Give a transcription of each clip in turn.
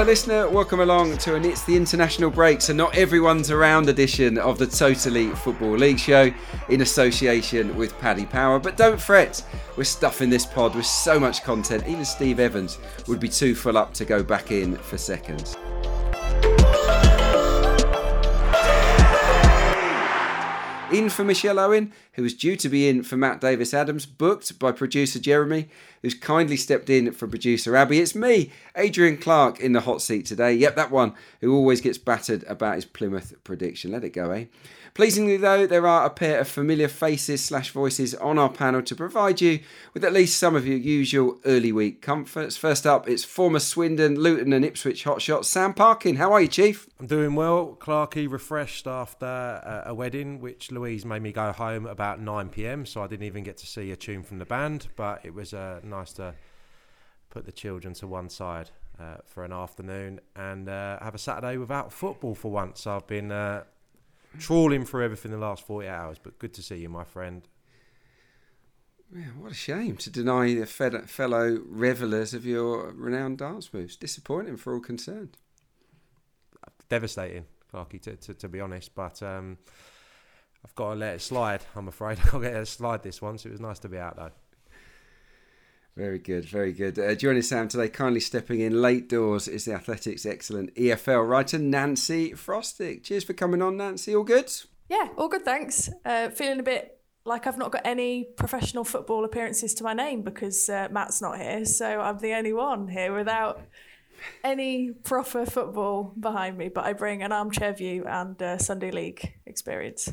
Hello, listener. Welcome along to an It's the International Break, so not everyone's around edition of the Totally Football League show in association with Paddy Power. But don't fret, we're stuffing this pod with so much content, even Steve Evans would be too full up to go back in for seconds. In for Michelle Owen, who was due to be in for Matt Davis Adams, booked by producer Jeremy, who's kindly stepped in for producer Abby. It's me, Adrian Clarke, in the hot seat today. Yep, that one who always gets battered about his Plymouth prediction. Let it go, eh? Pleasingly, though, there are a pair of familiar faces slash voices on our panel to provide you with at least some of your usual early week comforts. First up, it's former Swindon, Luton, and Ipswich hotshot Sam Parkin. How are you, Chief? I'm doing well, Clarky. Refreshed after uh, a wedding, which Louise made me go home about 9 pm, so I didn't even get to see a tune from the band, but it was uh, nice to put the children to one side. Uh, for an afternoon and uh, have a Saturday without football for once. I've been uh, trawling through everything the last 40 hours, but good to see you, my friend. Yeah, what a shame to deny the fellow revellers of your renowned dance moves. Disappointing for all concerned. Devastating, Clarky, to, to, to be honest, but um, I've got to let it slide, I'm afraid. I'll get it slide this once. So it was nice to be out, though. Very good, very good. Uh, joining Sam today, kindly stepping in late doors, is the Athletics' excellent EFL writer, Nancy Frostick. Cheers for coming on, Nancy. All good? Yeah, all good, thanks. Uh, feeling a bit like I've not got any professional football appearances to my name because uh, Matt's not here, so I'm the only one here without any proper football behind me. But I bring an armchair view and uh, Sunday League experience.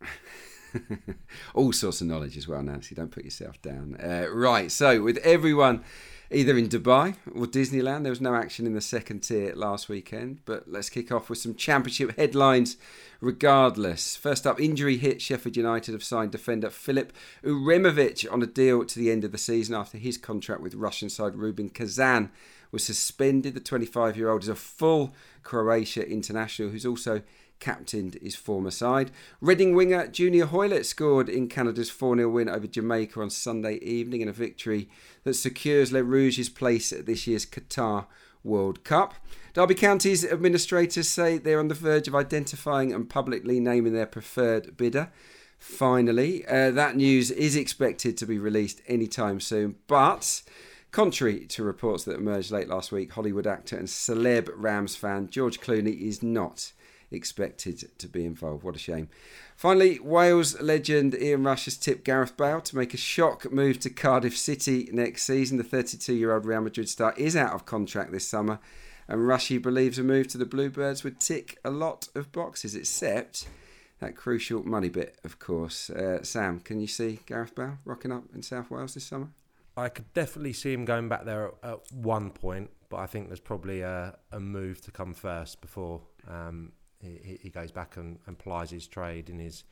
All sorts of knowledge as well, Nancy. Don't put yourself down. Uh, right, so with everyone either in Dubai or Disneyland, there was no action in the second tier last weekend. But let's kick off with some championship headlines regardless. First up, injury hit Sheffield United have signed defender Filip Uremovic on a deal to the end of the season after his contract with Russian side Rubin Kazan was suspended. The 25 year old is a full Croatia international who's also captained his former side. Reading winger Junior Hoilett scored in Canada's 4 0 win over Jamaica on Sunday evening in a victory that secures Les Rouges' place at this year's Qatar World Cup. Derby County's administrators say they're on the verge of identifying and publicly naming their preferred bidder. Finally, uh, that news is expected to be released anytime soon, but. Contrary to reports that emerged late last week, Hollywood actor and celeb Rams fan George Clooney is not expected to be involved. What a shame. Finally, Wales legend Ian Rush has tipped Gareth Bale to make a shock move to Cardiff City next season. The 32 year old Real Madrid star is out of contract this summer, and Rushy believes a move to the Bluebirds would tick a lot of boxes, except that crucial money bit, of course. Uh, Sam, can you see Gareth Bale rocking up in South Wales this summer? I could definitely see him going back there at one point, but I think there's probably a, a move to come first before um, he, he goes back and, and plies his trade in his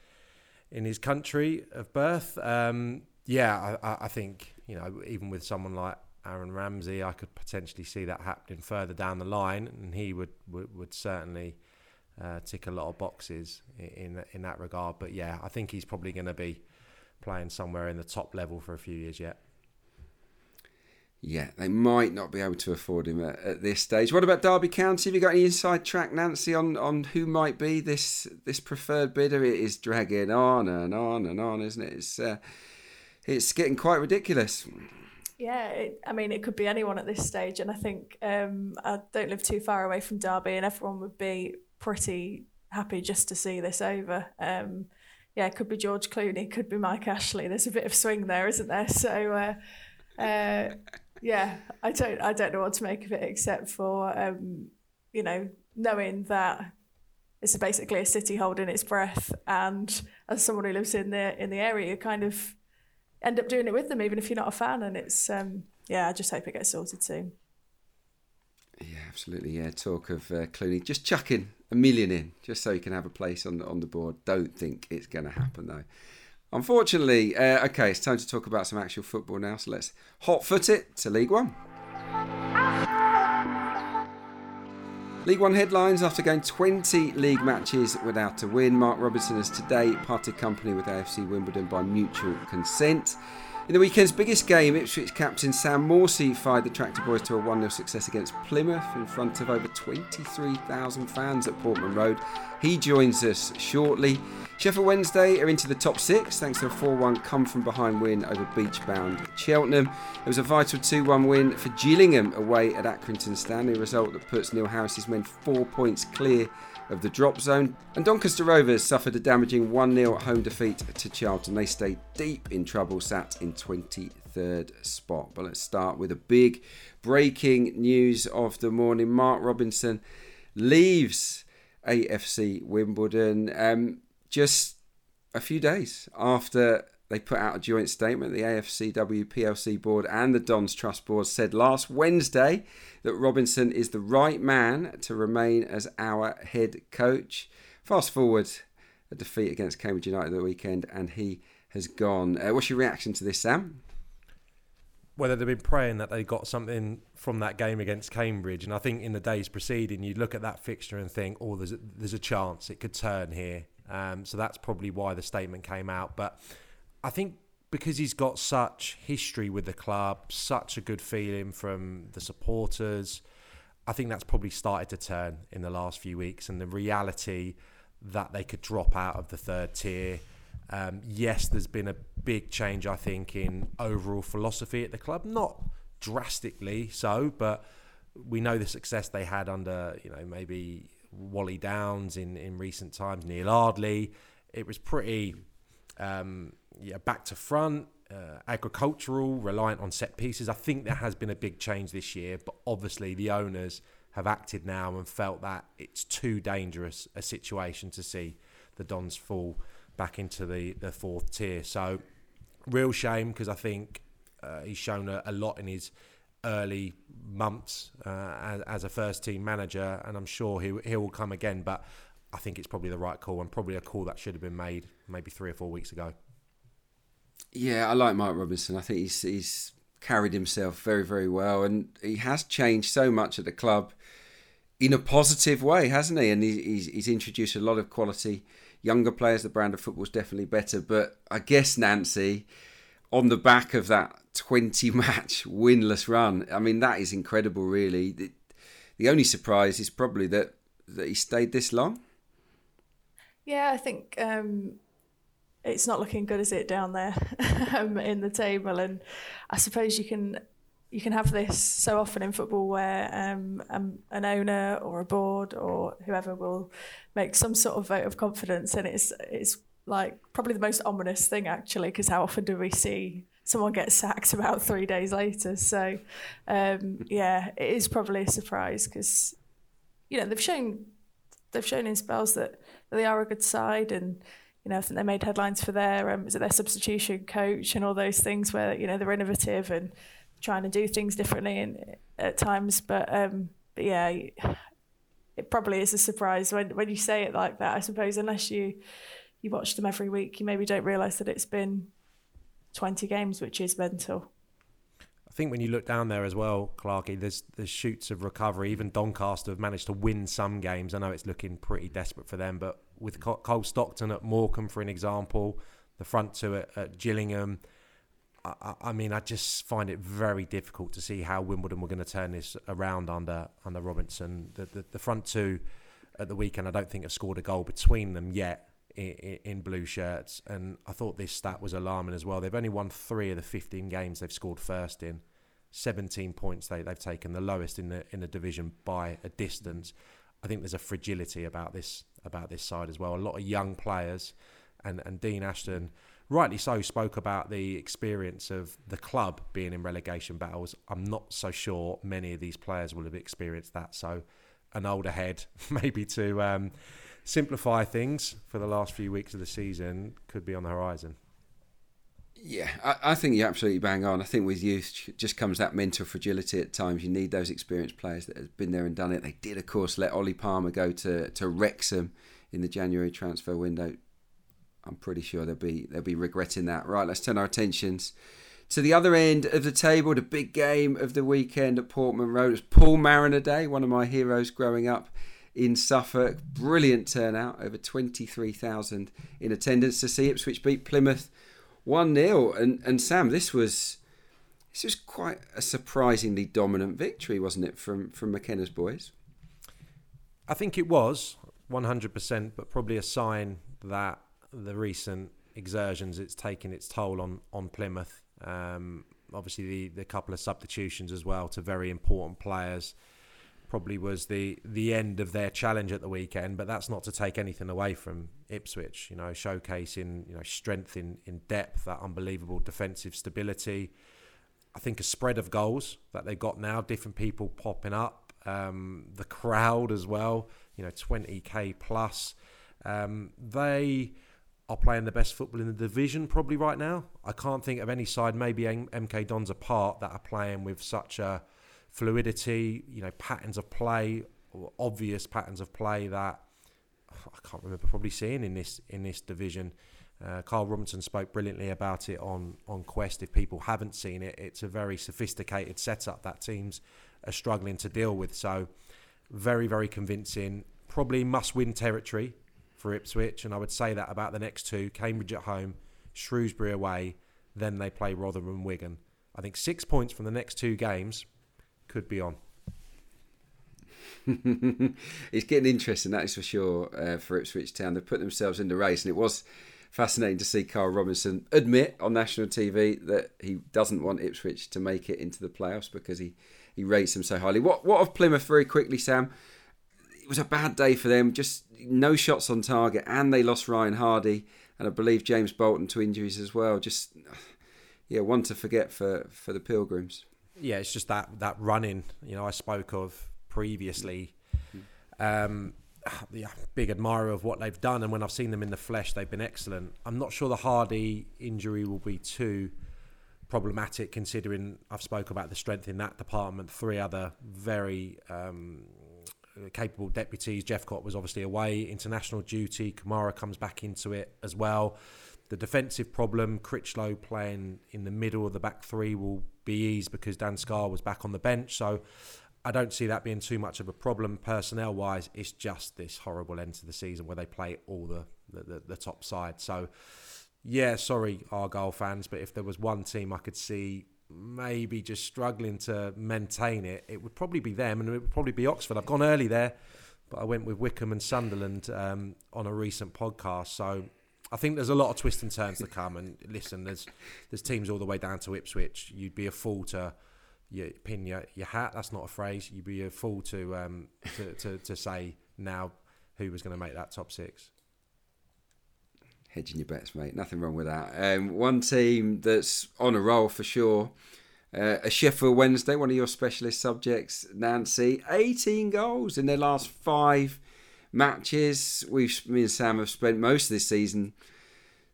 in his country of birth. Um, yeah, I, I think you know even with someone like Aaron Ramsey, I could potentially see that happening further down the line, and he would would, would certainly uh, tick a lot of boxes in in that regard. But yeah, I think he's probably going to be playing somewhere in the top level for a few years yet. Yeah, they might not be able to afford him at, at, this stage. What about Derby County? Have you got any inside track, Nancy, on, on who might be this this preferred bidder? It is dragging on and on and on, isn't it? It's uh, it's getting quite ridiculous. Yeah, it, I mean, it could be anyone at this stage, and I think um, I don't live too far away from Derby, and everyone would be pretty happy just to see this over. Um, yeah, it could be George Clooney, could be Mike Ashley. There's a bit of swing there, isn't there? So. Uh, uh, yeah, I don't I don't know what to make of it except for um, you know knowing that it's basically a city holding its breath, and as someone who lives in the in the area, you kind of end up doing it with them, even if you're not a fan. And it's um, yeah, I just hope it gets sorted soon. Yeah, absolutely. Yeah, talk of uh, Clooney just chucking a million in just so he can have a place on the on the board. Don't think it's going to happen though. Unfortunately, uh, okay, it's time to talk about some actual football now. So let's hot foot it to League One. League One headlines after going 20 league matches without a win. Mark Robinson has today parted company with AFC Wimbledon by mutual consent. In the weekend's biggest game, Ipswich captain Sam Morsy fired the Tractor Boys to a 1 0 success against Plymouth in front of over 23,000 fans at Portman Road. He joins us shortly. Sheffield Wednesday are into the top six thanks to a 4 1 come from behind win over beach bound Cheltenham. It was a vital 2 1 win for Gillingham away at Accrington Stanley, a result that puts Neil Harris's men four points clear of the drop zone. And Doncaster Rovers suffered a damaging 1 0 home defeat to Charlton. They stayed deep in trouble, sat in 23rd spot. But let's start with a big breaking news of the morning. Mark Robinson leaves AFC Wimbledon um, just a few days after they put out a joint statement. The AFCW PLC board and the Dons Trust board said last Wednesday that Robinson is the right man to remain as our head coach. Fast forward a defeat against Cambridge United the weekend, and he has gone. Uh, what's your reaction to this, Sam? Whether they've been praying that they got something from that game against Cambridge, and I think in the days preceding, you look at that fixture and think, "Oh, there's a, there's a chance it could turn here." Um, so that's probably why the statement came out. But I think because he's got such history with the club, such a good feeling from the supporters, I think that's probably started to turn in the last few weeks. And the reality that they could drop out of the third tier. Um, yes, there's been a big change, I think, in overall philosophy at the club. Not drastically so, but we know the success they had under, you know, maybe Wally Downes in, in recent times, Neil Ardley. It was pretty um, yeah, back to front, uh, agricultural, reliant on set pieces. I think there has been a big change this year, but obviously the owners have acted now and felt that it's too dangerous a situation to see the Dons fall back into the, the fourth tier. So, real shame because I think uh, he's shown a, a, lot in his early months uh, as, as, a first team manager, and I'm sure he, he will come again. But I think it's probably the right call and probably a call that should have been made maybe three or four weeks ago. Yeah, I like Mike Robinson. I think he's he's carried himself very very well, and he has changed so much at the club in a positive way, hasn't he? And he's he's introduced a lot of quality younger players. The brand of football is definitely better, but I guess Nancy, on the back of that twenty match winless run, I mean that is incredible. Really, the, the only surprise is probably that that he stayed this long. Yeah, I think um, it's not looking good, is it, down there um, in the table? And I suppose you can you can have this so often in football where um, um, an owner or a board or whoever will make some sort of vote of confidence, and it's it's like probably the most ominous thing actually, because how often do we see someone get sacked about three days later? So um, yeah, it is probably a surprise because you know they've shown they've shown in spells that, that they are a good side and you know, I think they made headlines for their um, is it their substitution coach and all those things where you know they're innovative and trying to do things differently in, at times. But, um, but yeah, it probably is a surprise when when you say it like that. I suppose unless you you watch them every week, you maybe don't realise that it's been twenty games, which is mental. I think when you look down there as well, Clarky, there's there's shoots of recovery. Even Doncaster have managed to win some games. I know it's looking pretty desperate for them, but with Cole Stockton at Morecambe, for an example, the front two at, at Gillingham. I, I, mean, I just find it very difficult to see how Wimbledon were going to turn this around under under Robinson. The, the, the front two at the weekend, I don't think have scored a goal between them yet in, in, blue shirts. And I thought this stat was alarming as well. They've only won three of the 15 games they've scored first in. 17 points they, they've taken, the lowest in the in the division by a distance. I think there's a fragility about this about this side as well. A lot of young players, and and Dean Ashton, rightly so, spoke about the experience of the club being in relegation battles. I'm not so sure many of these players will have experienced that. So, an older head, maybe to um, simplify things for the last few weeks of the season, could be on the horizon. Yeah, I, I, think you're absolutely bang on. I think with youth just comes that mental fragility at times. You need those experienced players that have been there and done it. They did, of course, let Ollie Palmer go to, to Wrexham in the January transfer window. I'm pretty sure they'll be they'll be regretting that. Right, let's turn our attentions to the other end of the table. The big game of the weekend at Portman Road. It's Paul Mariner Day, one of my heroes growing up in Suffolk. Brilliant turnout, over 23,000 in attendance to see Ipswich beat Plymouth 1 0. And, and Sam, this was. This was quite a surprisingly dominant victory, wasn't it, from, from McKenna's boys? I think it was 100%, but probably a sign that the recent exertions it's taken its toll on on Plymouth. Um, obviously, the the couple of substitutions as well to very important players probably was the the end of their challenge at the weekend. But that's not to take anything away from Ipswich. You know, showcasing you know strength in in depth, that unbelievable defensive stability. I think a spread of goals that they got now, different people popping up, um, the crowd as well. You know, twenty k plus. Um, they are playing the best football in the division probably right now. I can't think of any side, maybe MK Dons apart, that are playing with such a fluidity, you know, patterns of play, obvious patterns of play that I can't remember probably seeing in this in this division. Uh, Karl Robinson spoke brilliantly about it on on Quest. If people haven't seen it, it's a very sophisticated setup that teams are struggling to deal with. So, very very convincing. Probably must win territory for Ipswich, and I would say that about the next two: Cambridge at home, Shrewsbury away. Then they play Rotherham, and Wigan. I think six points from the next two games could be on. it's getting interesting, that is for sure, uh, for Ipswich Town. They've put themselves in the race, and it was fascinating to see Karl Robinson admit on national TV that he doesn't want Ipswich to make it into the playoffs because he, he rates them so highly. What what of Plymouth very quickly, Sam? It was a bad day for them. Just no shots on target, and they lost Ryan Hardy, and I believe James Bolton to injuries as well. Just yeah, one to forget for for the Pilgrims yeah, it's just that that running. You know, I spoke of previously. Um, yeah, big admirer of what they've done, and when I've seen them in the flesh, they've been excellent. I'm not sure the Hardy injury will be too problematic, considering I've spoke about the strength in that department. Three other very um, capable deputies. Jephcott was obviously away, international duty. Kamara comes back into it as well. The defensive problem, Critchlow playing in the middle of the back three will be eased because Dan Scarr was back on the bench. So I don't see that being too much of a problem personnel wise. It's just this horrible end to the season where they play all the, the, the, top side. So yeah, sorry, Argyle fans, but if there was one team I could see maybe just struggling to maintain it, it would probably be them and it would probably be Oxford. I've gone early there, but I went with Wycombe and Sunderland um, on a recent podcast. So I think there's a lot of twists and turns to come. And listen, there's there's teams all the way down to Ipswich. You'd be a fool to you pin your, your hat. That's not a phrase. You'd be a fool to um, to, to, to say now who was going to make that top six. Hedging your bets, mate. Nothing wrong with that. Um, one team that's on a roll for sure. Uh, a Sheffield Wednesday, one of your specialist subjects, Nancy. 18 goals in their last five matches. We've me and Sam have spent most of this season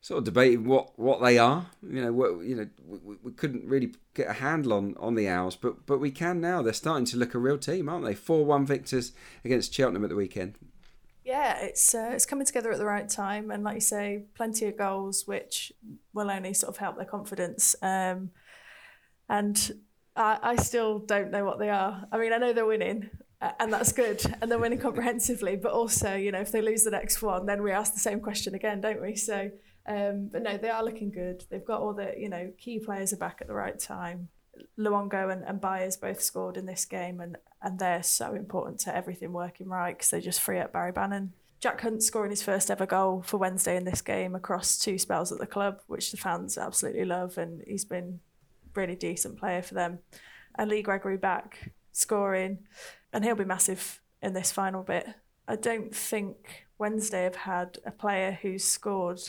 sort of debating what, what they are. You know, what, you know, we, we, couldn't really get a handle on, on the Owls, but but we can now. They're starting to look a real team, aren't they? Four one victors against Cheltenham at the weekend. Yeah, it's uh, it's coming together at the right time, and like you say, plenty of goals, which will only sort of help their confidence. Um, and I, I still don't know what they are. I mean, I know they're winning, and that's good, and they're winning comprehensively. But also, you know, if they lose the next one, then we ask the same question again, don't we? So, um, but no, they are looking good. They've got all the you know key players are back at the right time. Luongo and, and Byers both scored in this game, and and they're so important to everything working right because they just free up Barry Bannan. Jack Hunt scoring his first ever goal for Wednesday in this game across two spells at the club, which the fans absolutely love, and he's been really decent player for them. And Lee Gregory back scoring, and he'll be massive in this final bit. I don't think Wednesday have had a player who's scored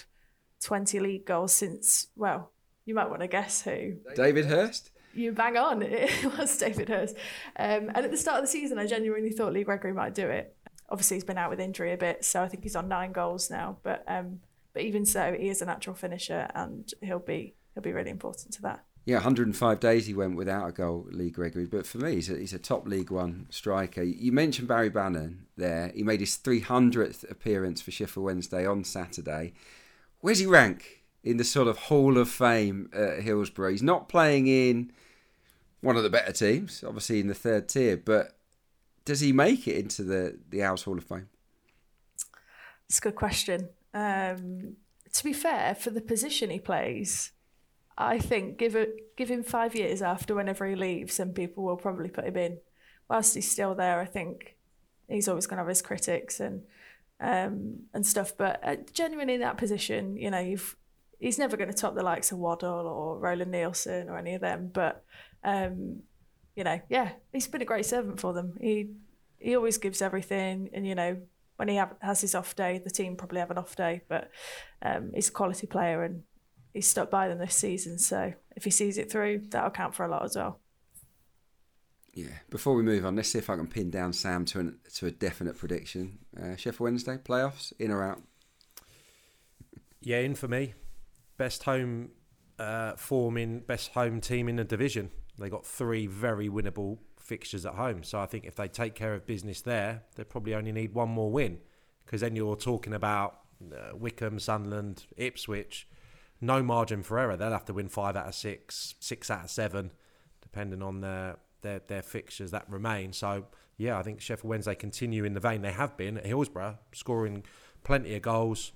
20 league goals since, well, you might want to guess who. David Hirst? You bang on. It was David Hirst. Um, and at the start of the season, I genuinely thought Lee Gregory might do it. Obviously, he's been out with injury a bit, so I think he's on nine goals now. But um, but even so, he is a natural finisher, and he'll be he'll be really important to that. Yeah, 105 days he went without a goal, Lee Gregory. But for me, he's a, he's a top League One striker. You mentioned Barry Bannan there. He made his 300th appearance for Sheffield Wednesday on Saturday. Where's he rank in the sort of Hall of Fame at Hillsborough? He's not playing in one of the better teams, obviously in the third tier, but does he make it into the, the Owls Hall of Fame? It's a good question. Um, to be fair, for the position he plays, I think give it give him five years after whenever he leaves, and people will probably put him in. Whilst he's still there, I think he's always going to have his critics and um, and stuff. But uh, genuinely in that position, you know, you've he's never going to top the likes of Waddle or Roland Nilsson or any of them. But um, you know, yeah, he's been a great servant for them. He he always gives everything, and you know, when he has his off day, the team probably have an off day, but um, he's a quality player and he's stuck by them this season. So if he sees it through, that'll count for a lot as well. Yeah. Before we move on, let's see if I can pin down Sam to an, to a definite prediction. Uh, Sheffield Wednesday playoffs, in or out? Yeah, in for me. Best home uh, form in best home team in the division. They got three very winnable fixtures at home. So I think if they take care of business there, they probably only need one more win. Because then you're talking about uh, Wycombe, Sunderland, Ipswich no margin for error. They'll have to win five out of six, six out of seven, depending on their their, their fixtures that remain. So yeah, I think Sheffield Wednesday continue in the vein they have been at Hillsborough, scoring plenty of goals.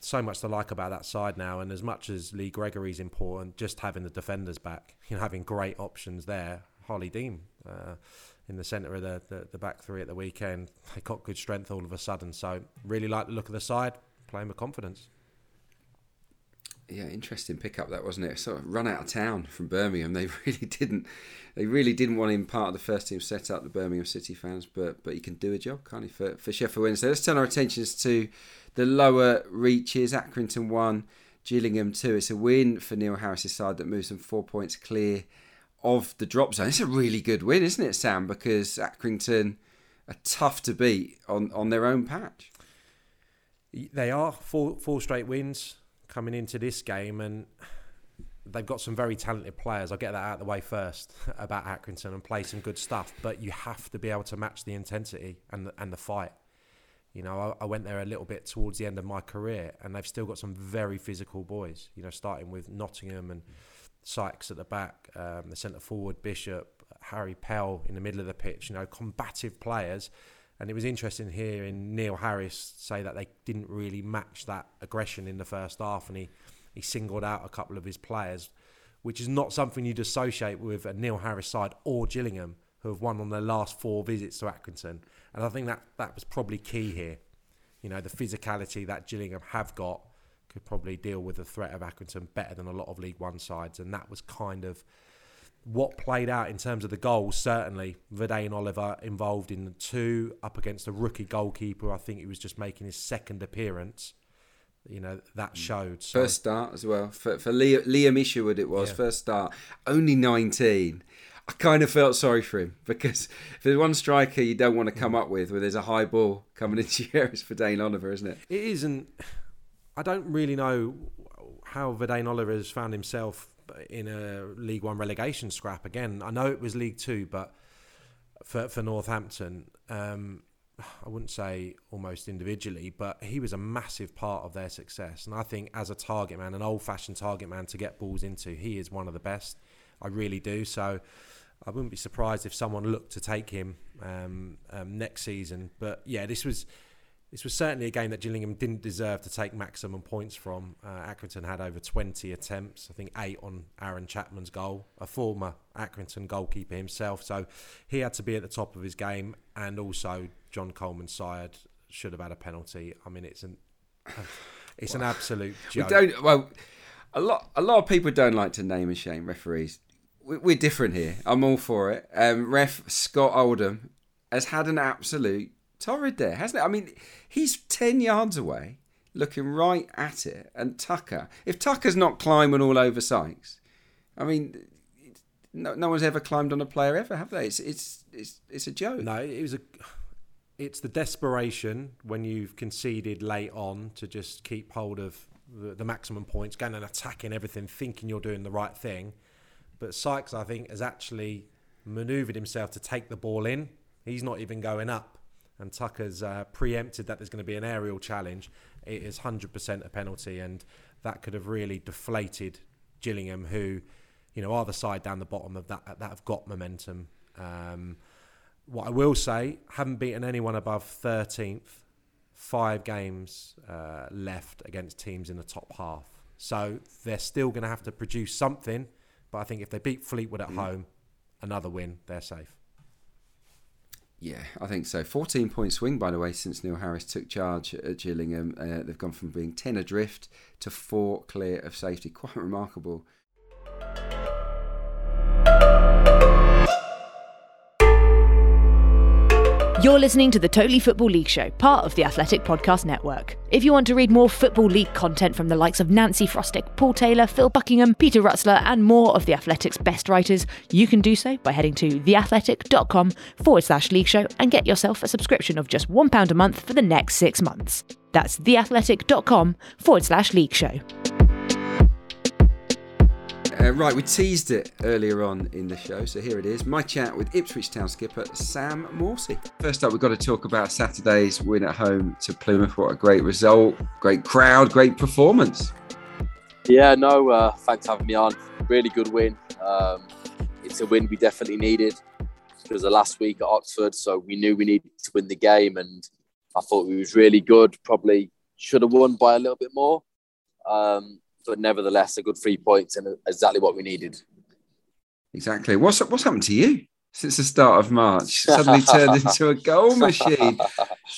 So much to like about that side now, and as much as Lee Gregory's important, just having the defenders back, you know, having great options there. Harlee Dean uh, in the centre of the, the, the back three at the weekend, they got good strength all of a sudden. So really like the look of the side, playing with confidence yeah, interesting pickup that wasn't it? Sort of run out of town from Birmingham. They really didn't. They really didn't want him part of the first team set up. The Birmingham City fans, but but he can do a job, can't he? For for Sheffield Wednesday. Let's turn our attentions to the lower reaches. Accrington one, Gillingham two. It's a win for Neil Harris's side that moves them four points clear of the drop zone. It's a really good win, isn't it, Sam? Because Accrington are tough to beat on on their own patch. They are four four straight wins coming into this game, and they've got some very talented players. I'll get that out of the way first about Accrington and play some good stuff, but you have to be able to match the intensity and the, and the fight. You know, I, I, went there a little bit towards the end of my career, and they've still got some very physical boys. You know, starting with Nottingham and Sykes at the back, um, the centre forward Bishop, Harry Pell in the middle of the pitch. You know, combative players and it was interesting hearing Neil Harris say that they didn't really match that aggression in the first half, and he, he singled out a couple of his players, which is not something you'd associate with a Neil Harris side or Gillingham, who have won on their last four visits to Accrington. And I think that that was probably key here. You know, the physicality that Gillingham have got could probably deal with the threat of Accrington better than a lot of League One sides, and that was kind of what played out in terms of the goals, certainly Vadaine Oliver involved in the two up against a rookie goalkeeper. I think he was just making his second appearance. You know that mm. showed so. first start as well for for Liam, Liam Isherwood. It was yeah. first start, only nineteen. I kind of felt sorry for him because if there's one striker you don't want to come mm. up with where there's a high ball coming into your you, it's Vadaine Oliver, isn't it? It isn't. I don't really know how Vadaine Oliver has found himself in a League One relegation scrap again. I know it was League Two, but for for Northampton, um, I wouldn't say almost individually, but he was a massive part of their success. And I think as a target man, an old fashioned target man to get balls into, he is one of the best. I really do. So I wouldn't be surprised if someone looked to take him um, um, next season. But yeah, this was this was certainly a game that Gillingham didn't deserve to take maximum points from. Uh, Accrington had over 20 attempts, I think eight on Aaron Chapman's goal, a former Accrington goalkeeper himself. So he had to be at the top of his game, and also John Coleman sired should have had a penalty. I mean, it's an it's an absolute joke. We don't. Well, a lot a lot of people don't like to name and shame referees. We- We're different here. I'm all for it. Um, ref Scott Oldham has had an absolute torrid there, hasn't it? I mean, he's ten yards away, looking right at it, and Tucker. If Tucker's not climbing all over Sykes, I mean, no, no one's ever climbed on a player ever, have they? It's it's it's it's a joke. No, it was a. It's the desperation when you've conceded late on to just keep hold of the, the maximum points, going and attacking everything, thinking you're doing the right thing. But Sykes, I think, has actually manoeuvred himself to take the ball in. He's not even going up. And Tucker's uh, preempted that there's going to be an aerial challenge. It is 100% a penalty, and that could have really deflated Gillingham, who, you know, are the side down the bottom of that that have got momentum. Um, what I will say, haven't beaten anyone above 13th, five games uh, left against teams in the top half. So they're still going to have to produce something. But I think if they beat Fleetwood at home, another win, they're safe. Yeah, I think so. 14 point swing, by the way, since Neil Harris took charge at Gillingham. Uh, they've gone from being 10 adrift to four clear of safety. Quite remarkable. You're listening to the Totally Football League Show, part of the Athletic Podcast Network. If you want to read more Football League content from the likes of Nancy Frostick, Paul Taylor, Phil Buckingham, Peter Rutzler, and more of the Athletic's best writers, you can do so by heading to theathletic.com forward slash league show and get yourself a subscription of just £1 a month for the next six months. That's theathletic.com forward slash league show. Uh, right, we teased it earlier on in the show, so here it is. My chat with Ipswich Town skipper Sam Morsy. First up, we've got to talk about Saturday's win at home to Plymouth. What a great result, great crowd, great performance. Yeah, no, uh, thanks for having me on. Really good win. Um, it's a win we definitely needed. because the last week at Oxford, so we knew we needed to win the game, and I thought we was really good. Probably should have won by a little bit more, um, but nevertheless, a good three points and exactly what we needed. Exactly. What's what's happened to you since the start of March? Suddenly turned into a goal machine.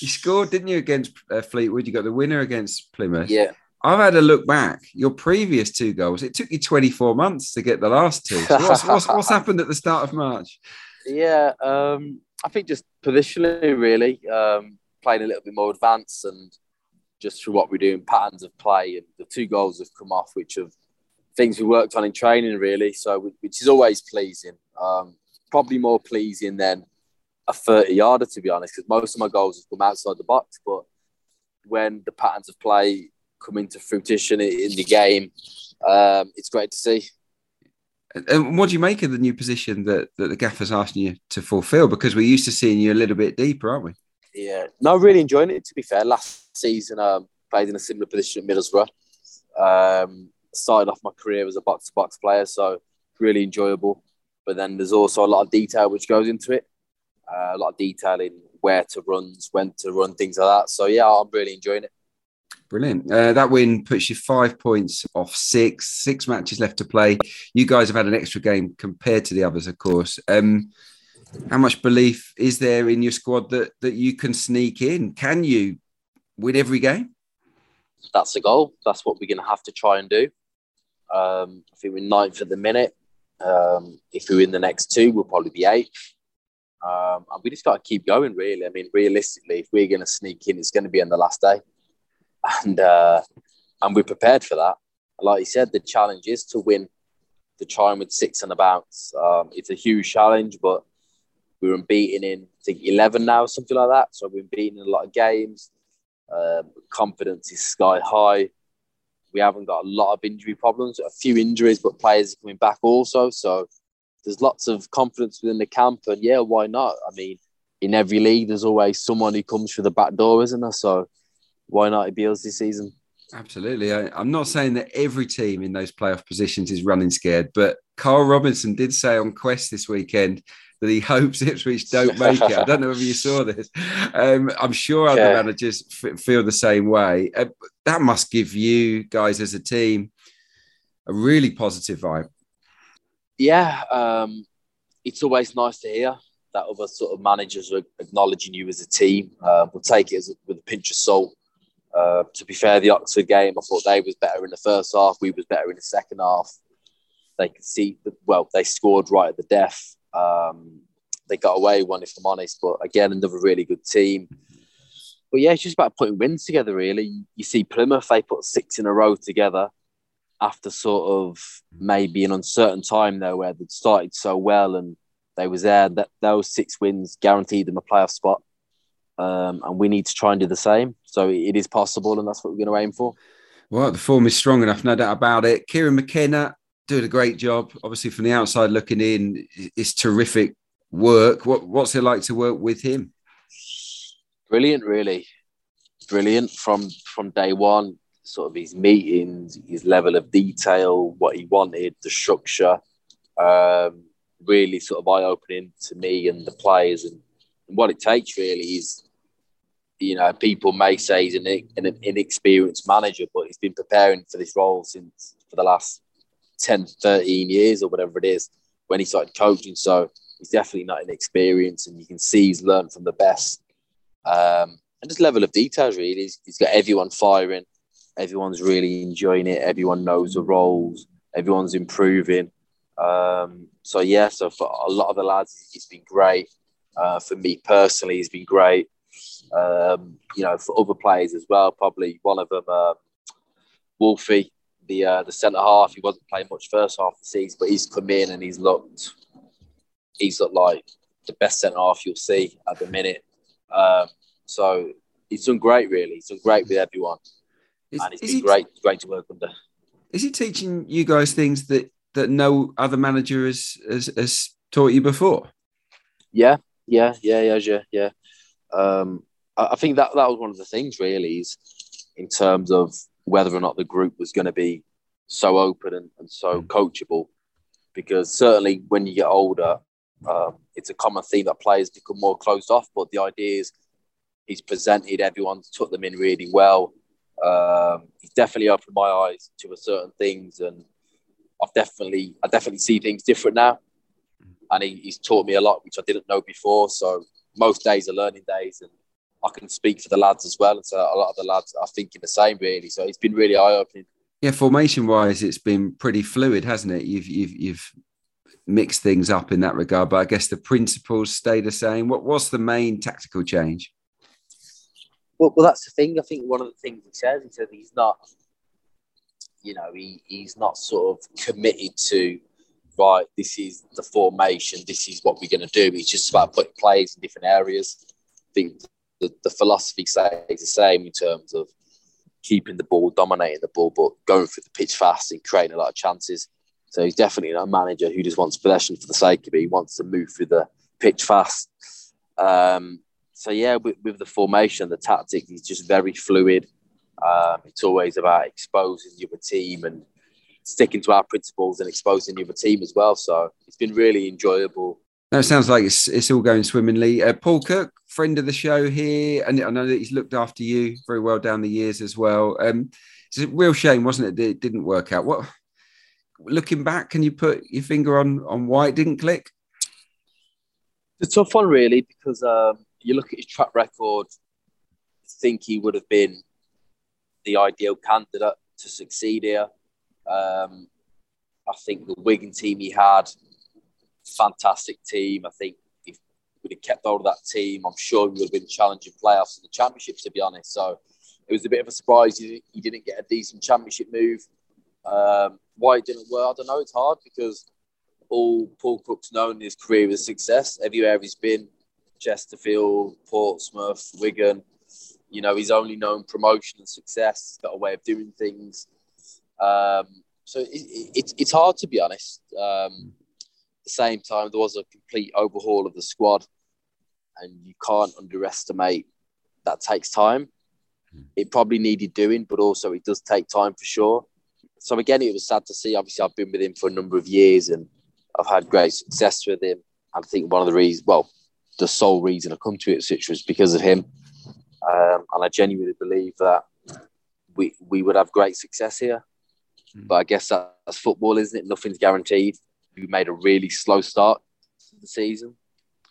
You scored, didn't you, against uh, Fleetwood? You got the winner against Plymouth. Yeah, I've had a look back. Your previous two goals. It took you 24 months to get the last two. So what's, what's, what's happened at the start of March? yeah. Um, I think just positionally, really, um, playing a little bit more advanced and just through what we're doing, patterns of play, and the two goals have come off, which have things we worked on in training, really. So, which is always pleasing. Um, probably more pleasing than a 30 yarder, to be honest, because most of my goals have come outside the box. But when the patterns of play come into fruition in the game, um, it's great to see. And what do you make of the new position that, that the gaffer's asking you to fulfil? Because we're used to seeing you a little bit deeper, aren't we? Yeah, no, really enjoying it. To be fair, last season um, played in a similar position at Middlesbrough. Um, started off my career as a box to box player, so really enjoyable. But then there's also a lot of detail which goes into it. Uh, a lot of detail in where to run, when to run, things like that. So yeah, I'm really enjoying it. Brilliant. Uh, that win puts you five points off six, six matches left to play. You guys have had an extra game compared to the others, of course. Um, how much belief is there in your squad that, that you can sneak in? Can you win every game? That's the goal. That's what we're going to have to try and do. Um, I think we're ninth at the minute. Um, if we win the next two, we'll probably be eighth. Um, and we just got to keep going, really. I mean, realistically, if we're going to sneak in, it's going to be on the last day. And, uh, and we're prepared for that. Like you said, the challenge is to win, try and with six and about. Um, it's a huge challenge, but we're unbeaten in, I think, 11 now, something like that. So we've been beaten in a lot of games. Um, confidence is sky high. We haven't got a lot of injury problems, a few injuries, but players are coming back also. So there's lots of confidence within the camp. And yeah, why not? I mean, in every league, there's always someone who comes through the back door, isn't there? So why not it be us this season? Absolutely. I, am not saying that every team in those playoff positions is running scared, but Karl Robinson did say on Quest this weekend that he hopes Ipswich don't make it. I don't know whether you saw this. Um, I'm sure other yeah. managers f- feel the same way. Uh, that must give you guys as a team a really positive vibe. Yeah, um, it's always nice to hear that other sort of managers are acknowledging you as a team. Uh, we'll take it as a, with a pinch of salt. Uh, to be fair, the Oxford game, I thought they was better in the first half. We was better in the second half. They could see, well, they scored right at the death. Um, they got away one, if I'm honest. But again, another really good team. But yeah, it's just about putting wins together, really. You see Plymouth, they put six in a row together after sort of maybe an uncertain time there where they'd started so well and they was there. That those six wins guaranteed them a playoff spot. Um, and we need to try and do the same. So it is possible, and that's what we're going to aim for. Well, the form is strong enough, no doubt about it. Kieran McKenna doing a great job. Obviously, from the outside looking in, it's terrific work. What, what's it like to work with him? Brilliant, really, brilliant from from day one. Sort of his meetings, his level of detail, what he wanted, the structure, um, really sort of eye opening to me and the players, and, and what it takes really is you know, people may say he's an, an, inexperienced manager, but he's been preparing for this role since for the last 10, 13 years or whatever it is when he started coaching. So he's definitely not inexperienced, and you can see he's learned from the best. Um, and just level of details, really. He's, he's got everyone firing, everyone's really enjoying it, everyone knows the roles, everyone's improving. Um, so, yeah, so for a lot of the lads, he's been great. Uh, for me personally, he's been great. Um, you know, for other players as well, probably one of them, um, Wolfie, the uh, the centre half. He wasn't playing much first half of the season, but he's come in and he's looked he's looked like the best centre half you'll see at the minute. Um, so he's done great, really. He's done great with everyone, is, and it's been he, great, great to work under. Is he teaching you guys things that that no other manager has has, has taught you before? Yeah, yeah, yeah, yeah, yeah, yeah. Um, I think that that was one of the things really is in terms of whether or not the group was going to be so open and, and so mm. coachable. Because certainly when you get older, um, it's a common theme that players become more closed off. But the idea is he's presented, everyone's took them in really well. Um, he's definitely opened my eyes to a certain things, and I've definitely, I definitely see things different now. And he, he's taught me a lot, which I didn't know before. So most days are learning days, and I can speak for the lads as well. And so a lot of the lads are thinking the same, really. So it's been really eye opening. Yeah, formation wise, it's been pretty fluid, hasn't it? You've you've you've mixed things up in that regard, but I guess the principles stay the same. What what's the main tactical change? Well, well, that's the thing. I think one of the things he says, he says he's not, you know, he, he's not sort of committed to right, this is the formation, this is what we're going to do. It's just about putting players in different areas. I think the, the philosophy stays the same in terms of keeping the ball, dominating the ball, but going through the pitch fast and creating a lot of chances. So he's definitely a manager who just wants possession for the sake of it. He wants to move through the pitch fast. Um, so yeah, with, with, the formation, the tactic, he's just very fluid. Um, it's always about exposing the other team and sticking to our principles and exposing the other team as well. So it's been really enjoyable. That sounds like it's, it's all going swimmingly. Uh, Paul Cook, friend of the show here, and I know that he's looked after you very well down the years as well. Um, it's a real shame, wasn't it? That it didn't work out. What, looking back, can you put your finger on on why it didn't click? It's a tough one, really, because um, you look at his track record. I think he would have been the ideal candidate to succeed here. Um, I think the Wigan team he had, fantastic team. I think if we'd have kept hold of that team, I'm sure we would have been challenging playoffs in the championship, to be honest. So it was a bit of a surprise he, didn't get a decent championship move. Um, why it didn't work, I don't know. It's hard because all Paul Cook's known in his career is success. Everywhere he's been, Chesterfield, Portsmouth, Wigan, you know, he's only known promotion and success. He's got a way of doing things. Um, so it, it, it's hard to be honest. Um, the same time, there was a complete overhaul of the squad, and you can't underestimate that takes time. it probably needed doing, but also it does take time for sure. So again, it was sad to see. Obviously, I've been with him for a number of years, and I've had great success with him. I think one of the reasons, well, the sole reason I come to Ipswich was because of him, um, and I genuinely believe that we we would have great success here. Mm. But I guess that's football, isn't it? Nothing's guaranteed. We made a really slow start to the season.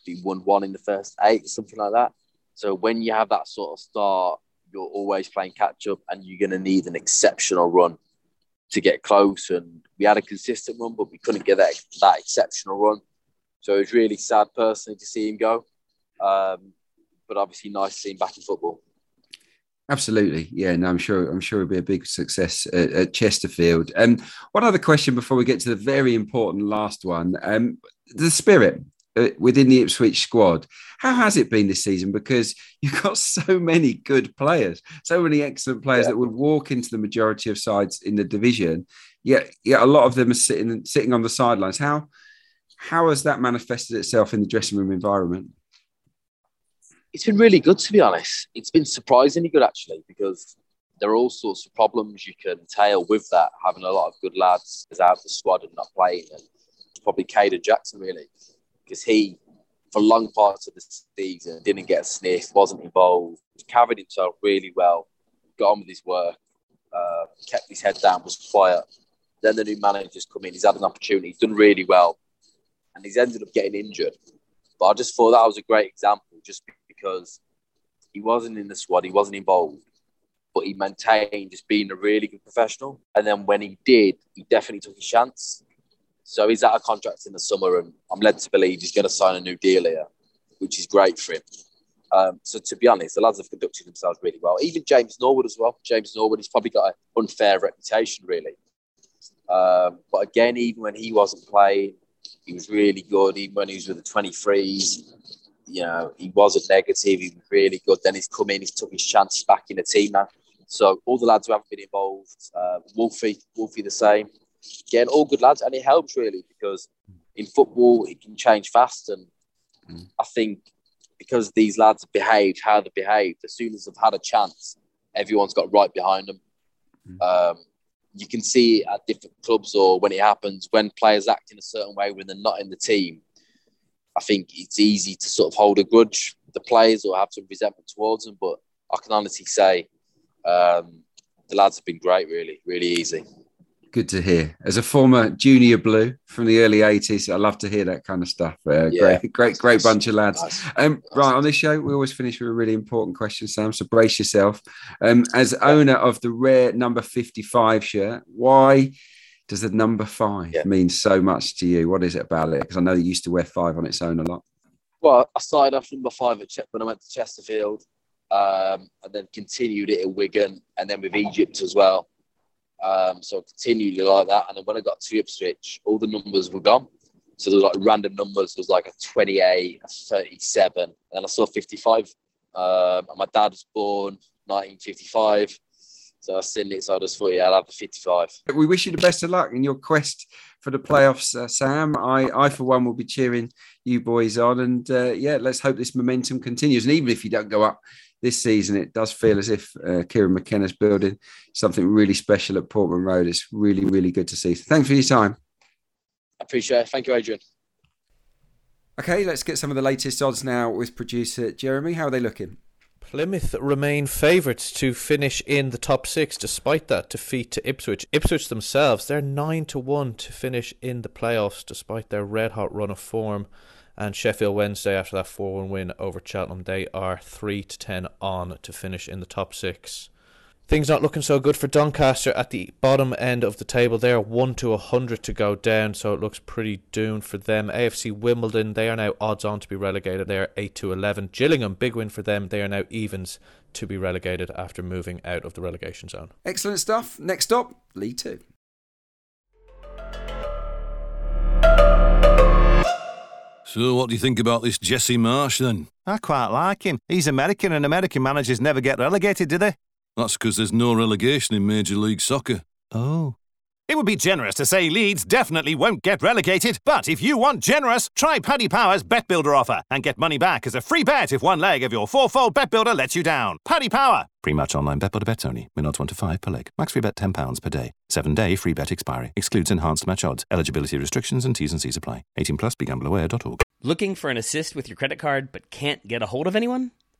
We won one in the first eight, something like that. So when you have that sort of start, you're always playing catch up, and you're going to need an exceptional run to get close. And we had a consistent run, but we couldn't get that that exceptional run. So it was really sad personally to see him go. Um, but obviously nice to see him back in football. Absolutely, yeah. No, I'm sure. I'm sure it'll be a big success at, at Chesterfield. Um, one other question before we get to the very important last one: um, the spirit uh, within the Ipswich squad. How has it been this season? Because you've got so many good players, so many excellent players yeah. that would walk into the majority of sides in the division. Yet, yet a lot of them are sitting sitting on the sidelines. How how has that manifested itself in the dressing room environment? It's been really good to be honest. It's been surprisingly good actually because there are all sorts of problems you can tail with that. Having a lot of good lads as out of the squad and not playing, and probably Kayden Jackson really because he for long parts of the season didn't get a sniff, wasn't involved, carried himself really well, got on with his work, uh, kept his head down, was quiet. Then the new manager's come in, he's had an opportunity, he's done really well, and he's ended up getting injured. But I just thought that was a great example, just because he wasn't in the squad, he wasn't involved, but he maintained just being a really good professional. And then when he did, he definitely took his chance. So he's out of contract in the summer, and I'm led to believe he's going to sign a new deal here, which is great for him. Um, so to be honest, the lads have conducted themselves really well. Even James Norwood as well. James Norwood, he's probably got an unfair reputation, really. Um, but again, even when he wasn't playing, he was really good. Even when he was with the 23s, you know, he wasn't negative. He was really good. Then he's come in, he's took his chances back in the team now. So all the lads who haven't been involved, uh, Wolfie, Wolfie the same. Again, all good lads, and it helps really because in football it can change fast, and mm. I think because these lads have behaved how they behaved, as soon as they've had a chance, everyone's got right behind them. Mm. Um, you can see at different clubs or when it happens when players act in a certain way when they're not in the team I think it's easy to sort of hold a grudge the players or have some resentment towards them. But I can honestly say um, the lads have been great, really, really easy. Good to hear. As a former junior blue from the early 80s, I love to hear that kind of stuff. Uh, yeah. Great, great, great bunch of lads. Nice. Um, nice. Right, on this show, we always finish with a really important question, Sam. So brace yourself. Um, as owner of the rare number 55 shirt, why does the number five yeah. mean so much to you? What is it about it? Because I know you used to wear five on its own a lot. Well, I started off number five at when I went to Chesterfield, um, and then continued it at Wigan, and then with Egypt as well. Um, so I continued like that, and then when I got to Ipswich, all the numbers were gone. So there was like random numbers. There was like a 28, a 37, and then I saw 55. Um, and my dad was born 1955. So I seen it, so I just thought, yeah, I'll have the 55. We wish you the best of luck in your quest for the playoffs, uh, Sam. I, I, for one, will be cheering you boys on. And uh, yeah, let's hope this momentum continues. And even if you don't go up this season, it does feel as if uh, Kieran McKenna's building something really special at Portman Road. It's really, really good to see. Thanks for your time. I appreciate it. Thank you, Adrian. Okay, let's get some of the latest odds now with producer Jeremy. How are they looking? Plymouth remain favourites to finish in the top six despite that defeat to Ipswich. Ipswich themselves, they're 9 to 1 to finish in the playoffs despite their red hot run of form. And Sheffield Wednesday, after that 4 1 win over Cheltenham, they are 3 to 10 on to finish in the top six. Things not looking so good for Doncaster at the bottom end of the table. They're 1 to 100 to go down, so it looks pretty doomed for them. AFC Wimbledon, they are now odds on to be relegated. They are 8 to 11. Gillingham, big win for them. They are now evens to be relegated after moving out of the relegation zone. Excellent stuff. Next up, League 2. So, what do you think about this Jesse Marsch then? I quite like him. He's American, and American managers never get relegated, do they? That's because there's no relegation in Major League Soccer. Oh. It would be generous to say Leeds definitely won't get relegated, but if you want generous, try Paddy Power's Bet Builder offer and get money back as a free bet if one leg of your fourfold Bet Builder lets you down. Paddy Power! Pre-match online Bet Builder bets only. Min odds 1 to 5 per leg. Max free bet £10 per day. 7-day free bet expiry. Excludes enhanced match odds. Eligibility restrictions and T's and C's apply. 18 plus. BeGambleAware.org. Looking for an assist with your credit card but can't get a hold of anyone?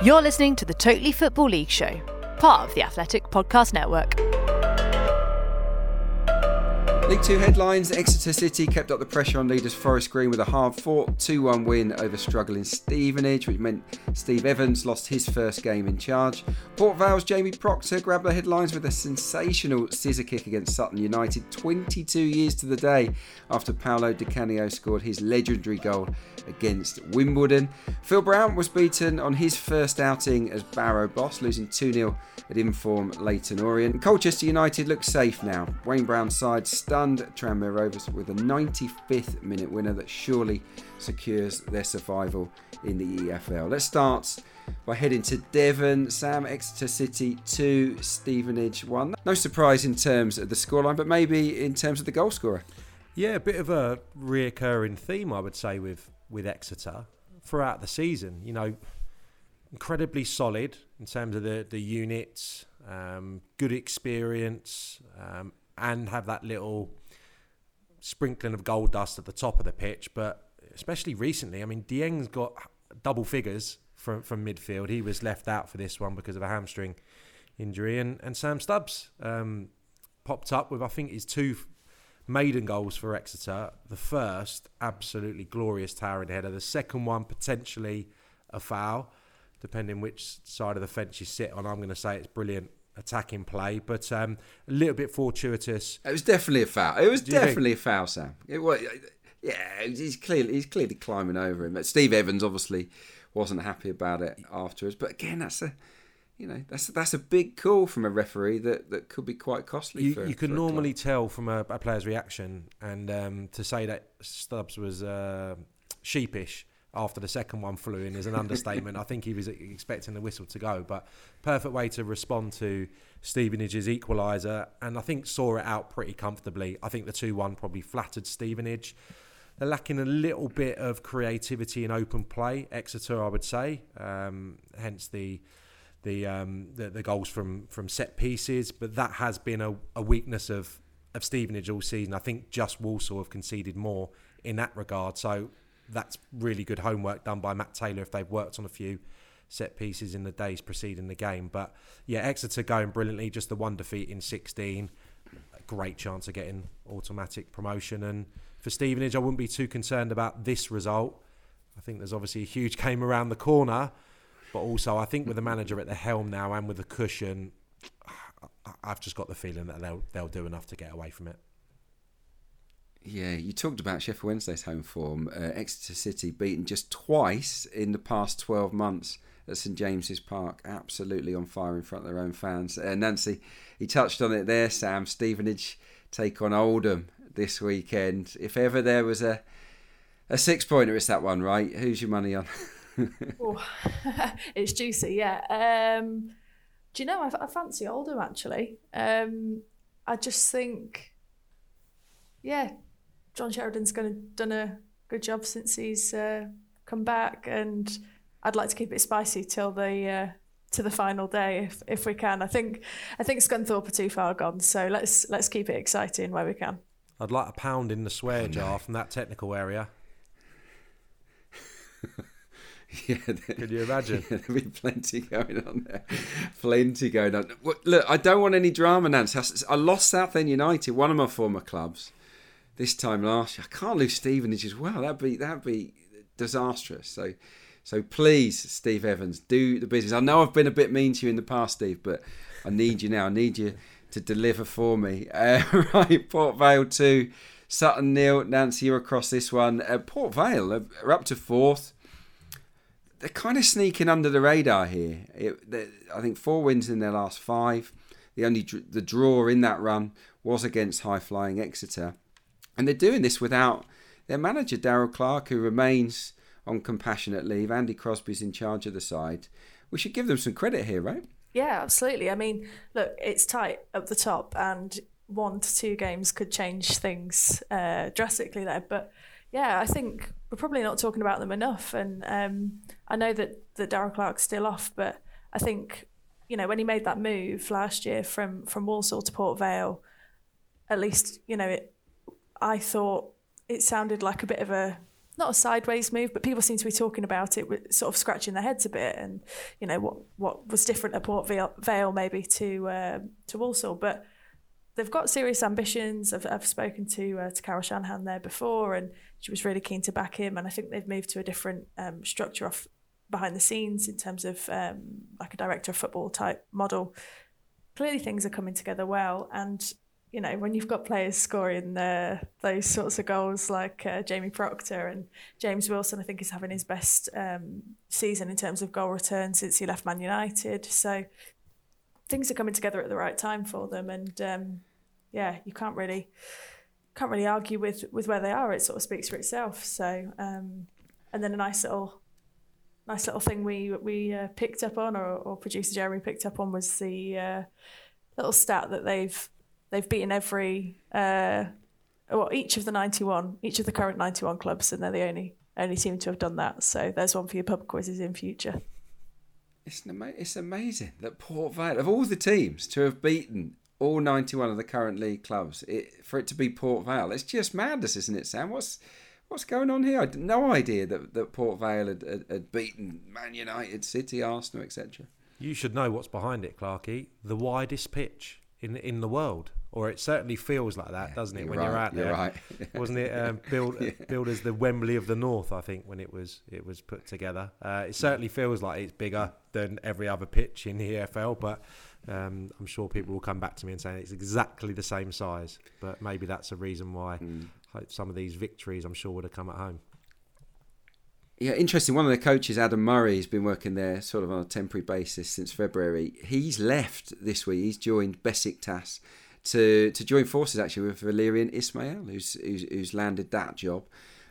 You're listening to the Totally Football League Show, part of the Athletic Podcast Network. League Two headlines Exeter City kept up the pressure on leaders Forest Green with a hard fought 2 1 win over struggling Stevenage, which meant Steve Evans lost his first game in charge. Port Vale's Jamie Proctor grabbed the headlines with a sensational scissor kick against Sutton United 22 years to the day after Paolo Di Canio scored his legendary goal against Wimbledon. Phil Brown was beaten on his first outing as Barrow boss, losing 2 0 at inform Leyton Orient. Colchester United look safe now. Wayne Brown's side stunned Tranmere Rovers with a 95th minute winner that surely secures their survival in the EFL. Let's start by heading to Devon. Sam Exeter City 2, Stevenage 1. No surprise in terms of the scoreline, but maybe in terms of the goal scorer. Yeah, a bit of a reoccurring theme, I would say, with, with Exeter throughout the season. You know, incredibly solid in terms of the, the units, um, good experience, um, and have that little sprinkling of gold dust at the top of the pitch. But especially recently, I mean, Dieng's got double figures from from midfield. He was left out for this one because of a hamstring injury, and and Sam Stubbs um, popped up with I think his two maiden goals for Exeter. The first, absolutely glorious towering header. The second one, potentially a foul, depending which side of the fence you sit on. I'm going to say it's brilliant attacking play, but um, a little bit fortuitous. It was definitely a foul. It was definitely think? a foul, Sam. It was, yeah, he's clearly he's clearly climbing over him. But Steve Evans obviously wasn't happy about it afterwards. But again, that's a you know that's that's a big call from a referee that, that could be quite costly. You, for, you can normally tell from a, a player's reaction, and um, to say that Stubbs was uh, sheepish after the second one flew in is an understatement. I think he was expecting the whistle to go, but perfect way to respond to Stevenage's equaliser, and I think saw it out pretty comfortably. I think the two-one probably flattered Stevenage. They're lacking a little bit of creativity in open play. Exeter, I would say, um, hence the the, um, the the goals from from set pieces. But that has been a, a weakness of of Stevenage all season. I think just Walsall have conceded more in that regard. So that's really good homework done by Matt Taylor if they've worked on a few set pieces in the days preceding the game. But yeah, Exeter going brilliantly. Just the one defeat in 16. A great chance of getting automatic promotion. And for Stevenage, I wouldn't be too concerned about this result. I think there's obviously a huge game around the corner. But also, I think with the manager at the helm now and with the cushion, I've just got the feeling that they'll they'll do enough to get away from it. Yeah, you talked about Sheffield Wednesday's home form. Uh, Exeter City beaten just twice in the past 12 months at St James's Park. Absolutely on fire in front of their own fans. Uh, Nancy, he touched on it there, Sam. Stevenage take on Oldham this weekend. If ever there was a a six pointer, it's that one, right? Who's your money on? It's juicy, yeah. Um, do you know, I, I fancy Oldham actually. Um, I just think, yeah, John Sheridan's going to done a good job since he's uh, come back, and I'd like to keep it spicy till the uh, to the final day if, if we can. I think I think Scunthorpe are too far gone, so let's let's keep it exciting where we can. I'd like a pound in the swear jar from that technical area. yeah, Can you imagine? Yeah, there'll be plenty going on there. Plenty going on. Look, I don't want any drama, Nance. I lost Southend United, one of my former clubs, this time last year. I can't lose Stevenage as well. That'd be that'd be disastrous. So, so please, Steve Evans, do the business. I know I've been a bit mean to you in the past, Steve, but I need you now. I need you to deliver for me. Uh, right, Port Vale two, Sutton nil. Nancy, you're across this one. Uh, Port Vale are up to fourth they're kind of sneaking under the radar here. It, I think four wins in their last five. The only the draw in that run was against high flying Exeter, and they're doing this without their manager Darrell Clarke, who remains on compassionate leave. Andy Crosby's in charge of the side. We should give them some credit here, right? Yeah, absolutely. I mean, look, it's tight up the top, and one to two games could change things uh, drastically there. But yeah, I think we're probably not talking about them enough. And um, I know that, that Darrell Clarke's still off, but I think, you know, when he made that move last year from, from Walsall to Port Vale, at least, you know, it, I thought it sounded like a bit of a, not a sideways move, but people seem to be talking about it, sort of scratching their heads a bit, and you know what what was different at Port Vale, maybe to uh, to Walsall, but they've got serious ambitions. I've, I've spoken to uh, to Carol Shanahan there before, and she was really keen to back him. And I think they've moved to a different um, structure off behind the scenes in terms of um, like a director of football type model. Clearly, things are coming together well, and you know when you've got players scoring those sorts of goals like uh, Jamie Proctor and James Wilson, I think is having his best um, season in terms of goal return since he left Man United. So things are coming together at the right time for them, and um, yeah, you can't really can't really argue with with where they are. It sort of speaks for itself. So, um, and then a nice little nice little thing we we uh, picked up on, or, or producer Jeremy picked up on, was the uh, little stat that they've they've beaten every uh, well each of the ninety one, each of the current ninety one clubs, and they're the only only team to have done that. So there's one for your pub quizzes in future. It's, ama- it's amazing that Port Vale, of all the teams to have beaten all 91 of the current league clubs, it, for it to be Port Vale, it's just madness, isn't it, Sam? What's what's going on here? I had no idea that, that Port Vale had, had, had beaten Man United, City, Arsenal, etc. You should know what's behind it, Clarkey. The widest pitch in in the world, or it certainly feels like that, yeah, doesn't it? You're when right, you're out you're there, right. wasn't it? Um, build, Yeah. built as the Wembley of the North, I think, when it was it was put together. Uh, it certainly feels like it's bigger than every other pitch in the EFL, but um, I'm sure people will come back to me and say it's exactly the same size. But maybe that's a reason why hope some of these victories, I'm sure, would have come at home. Yeah, interesting. One of the coaches, Adam Murray, has been working there sort of on a temporary basis since February. He's left this week. He's joined Besiktas to to join forces actually with Valerian Ismail, who's who's, who's landed that job.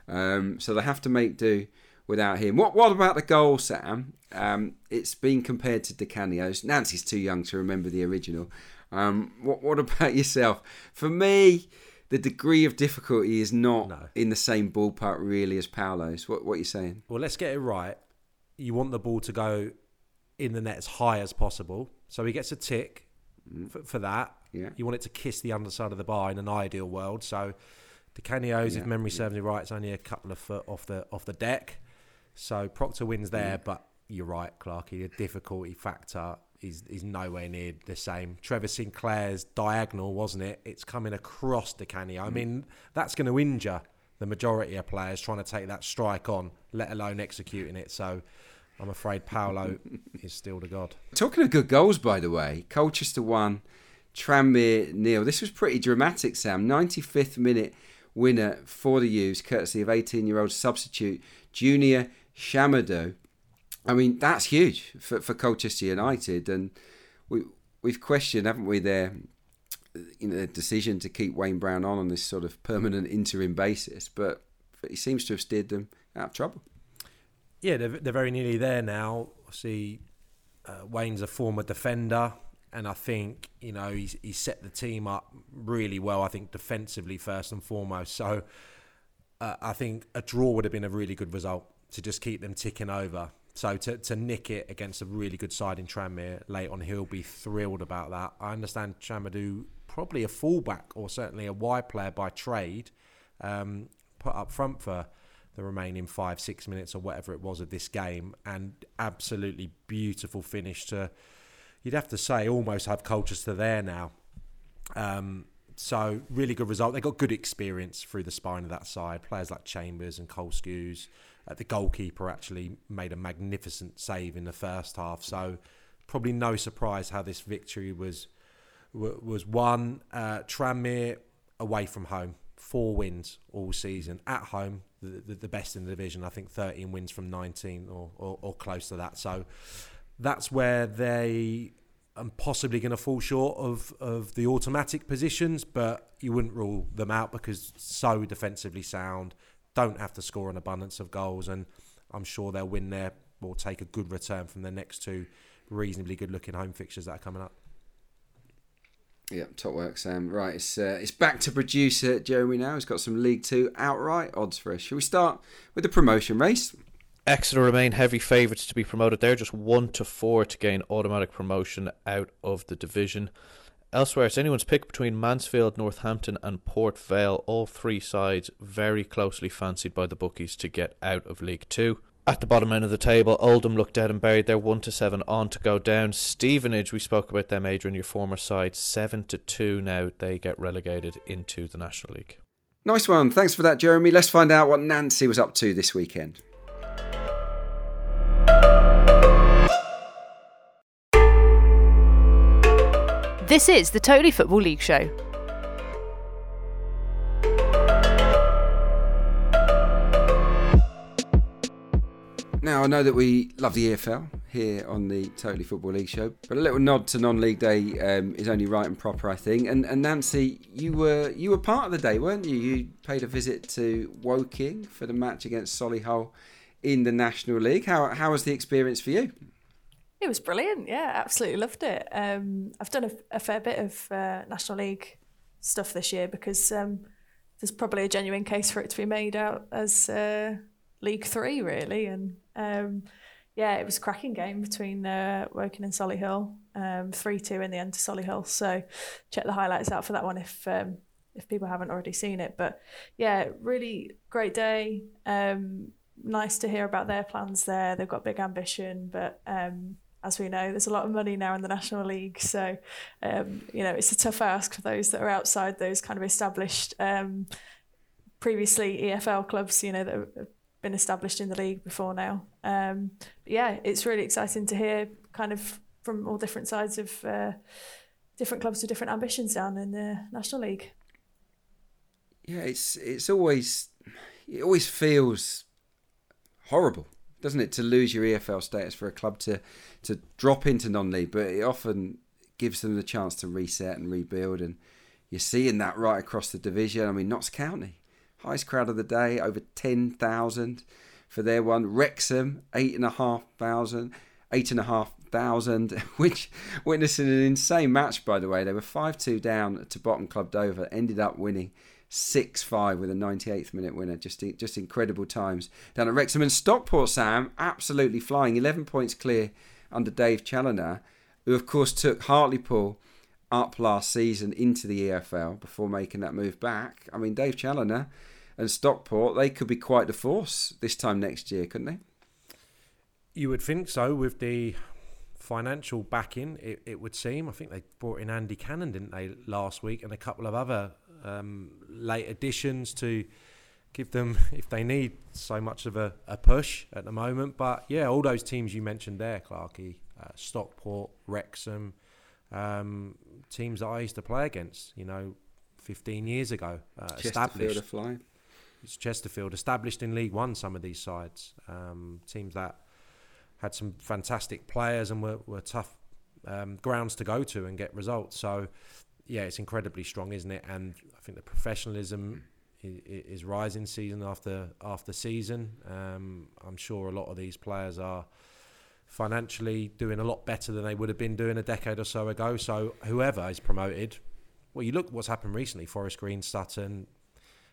Um, so they have to make do without him. What what about the goal, Sam? Um, it's been compared to Di Canio's. Nancy's too young to remember the original. Um, what what about yourself? For me, the degree of difficulty is not in the same ballpark really as Paolo's. What what are you saying? Well, let's get it right. You want the ball to go in the net as high as possible. So he gets a tick for, for that. Yeah. You want it to kiss the underside of the bar in an ideal world. So Di Canio's, Yeah, if memory serves me right, it's only a couple of foot off the off the deck. So Proctor wins there, but you're right, Clarky. The difficulty factor is is nowhere near the same. Trevor Sinclair's diagonal, wasn't it? It's coming across the Canio. I Mm. mean, that's going to injure the majority of players trying to take that strike on, let alone executing it. So I'm afraid Paolo is still the god. Talking of good goals, by the way, Colchester won, Tranmere nil. This was pretty dramatic, Sam. 95th minute winner for the U's, courtesy of 18-year-old substitute Junior Tchamadeu. I mean, that's huge for, for Colchester United, and we we've questioned, haven't we, their you know their decision to keep Wayne Brown on on this sort of permanent interim basis, but he seems to have steered them out of trouble. Yeah, they're, they're very nearly there now. See, uh, Wayne's a former defender, and I think you know he's he's set the team up really well. I think defensively first and foremost. So uh, I think a draw would have been a really good result to just keep them ticking over so to, to nick it against a really good side in Tranmere late on, he'll be thrilled about that. I understand Tchamadeu, probably a fullback or certainly a wide player by trade, um, put up front for the remaining five, six minutes or whatever it was of this game, and absolutely beautiful finish to, you'd have to say, almost have Colchester there now. Um, so really good result. They got good experience through the spine of that side. Players like Chambers and Cole Skuse uh, the goalkeeper actually made a magnificent save in the first half. So probably no surprise how this victory was was won. Uh, Tranmere away from home, four wins all season at home, the, the, the, best in the division. I think 13 wins from 19 or, or, or close to that. So that's where they are possibly going to fall short of, of the automatic positions, but you wouldn't rule them out because so defensively sound, don't have to score an abundance of goals, and I'm sure they'll win there or take a good return from the next two reasonably good looking home fixtures that are coming up. Yeah, top work, Sam. Right, it's uh, it's back to producer Jeremy now. He's got some League Two outright odds for us. Shall we start with the promotion race? Exeter remain heavy favourites to be promoted. They're just one to four to gain automatic promotion out of the division. Elsewhere, it's anyone's pick between Mansfield, Northampton, and Port Vale. All three sides very closely fancied by the bookies to get out of League Two. At the bottom end of the table, Oldham look dead and buried. They're one to seven on to go down. Stevenage, we spoke about them, Adrian, your former side, seven to two now. They get relegated into the National League. Nice one. Thanks for that, Jeremy. Let's find out what Nancy was up to this weekend. This is the Totally Football League Show. Now, I know that we love the EFL here on the Totally Football League show, but a little nod to non-league day um, is only right and proper, I think. And, and, Nancy, you were you were part of the day, weren't you? You paid a visit to Woking for the match against Solihull in the National League. How how was the experience for you? It was brilliant. Yeah, absolutely loved it. Um, I've done a, a, fair bit of uh, National League stuff this year because um, there's probably a genuine case for it to be made out as uh, League Three, really. And um, yeah, it was a cracking game between uh, Woking and Solihull, um, three two in the end to Solihull. So check the highlights out for that one if um, if people haven't already seen it. But yeah, really great day. Um, nice to hear about their plans there. They've got big ambition, but um, as we know, there's a lot of money now in the National League. So, um, you know, it's a tough ask for those that are outside those kind of established, um, previously EFL clubs, you know, that been established in the league before now. Um, yeah, it's really exciting to hear kind of from all different sides of uh, different clubs with different ambitions down in the National League. Yeah, it's it's always it always feels horrible doesn't it, to lose your EFL status for a club to to drop into non-league, but it often gives them the chance to reset and rebuild. And you're seeing that right across the division. I mean, Notts County, highest crowd of the day, over ten thousand for their one. Wrexham, eight and a half thousand, eight and a half thousand, which witnessing an insane match. By the way, they were five two down to bottom club Dover, ended up winning 6 5 with a 98th minute winner. Just just incredible times down at Wrexham. And Stockport, Sam, absolutely flying. 11 points clear under Dave Challinor, who, of course, took Hartlepool up last season into the EFL before making that move back. I mean, Dave Challinor and Stockport, they could be quite the force this time next year, couldn't they? You would think so with the financial backing, it, it would seem. I think they brought in Andy Cannon, didn't they, last week, and a couple of other um, late additions to give them, if they need so much of a, a, push at the moment. But yeah, all those teams you mentioned there, Clarkey, uh, Stockport, Wrexham, um, teams that I used to play against, you know, 15 years ago. Uh, established. It's Chesterfield, established in League One, some of these sides. Um, teams that had some fantastic players and were, were tough um, grounds to go to and get results. So yeah, it's incredibly strong, isn't it? And I think the professionalism is, is rising season after after season. Um, I'm sure a lot of these players are financially doing a lot better than they would have been doing a decade or so ago. So whoever is promoted, well, you look what's happened recently: Forest Green, Sutton,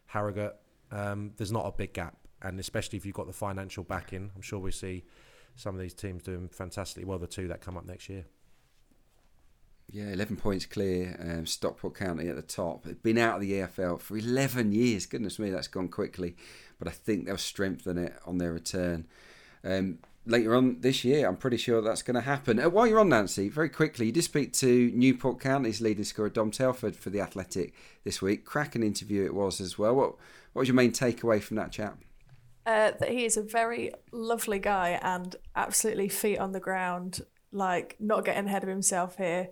Harrogate. Um, there's not a big gap, and especially if you've got the financial backing, I'm sure we see some of these teams doing fantastically well. The two that come up next year. Yeah, 11 points clear. Um, Stockport County at the top. They've been out of the EFL for 11 years. Goodness me, that's gone quickly. But I think they'll strengthen it on their return. Um, later on this year, I'm pretty sure that's going to happen. Uh, while you're on, Nancy, very quickly, you did speak to Newport County's leading scorer, Dom Telford, for The Athletic this week. Cracking interview it was as well. What, what was your main takeaway from that chat? Uh, that he is a very lovely guy and absolutely feet on the ground, like not getting ahead of himself here.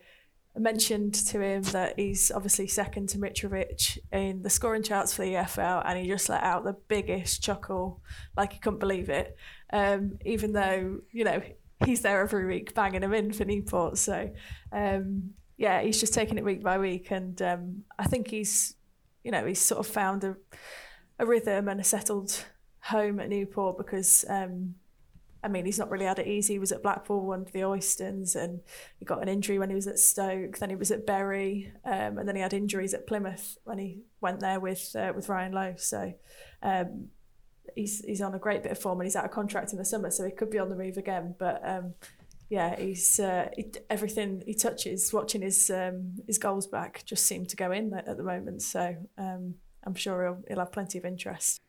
I mentioned to him that he's obviously second to Mitrovic in the scoring charts for the EFL, and he just let out the biggest chuckle, like he couldn't believe it. Um, even though you know he's there every week banging him in for Newport, so um, yeah, he's just taking it week by week, and um, I think he's you know he's sort of found a a rhythm and a settled home at Newport because um, I mean, he's not really had it easy. He was at Blackpool under the Oystons and he got an injury when he was at Stoke. Then he was at Bury um, and then he had injuries at Plymouth when he went there with uh, with Ryan Lowe. So um, he's he's on a great bit of form and he's out of contract in the summer, so he could be on the move again. But um, yeah, he's uh, he, everything he touches. Watching his um, his goals back just seem to go in at the moment. So um, I'm sure he'll, he'll have plenty of interest.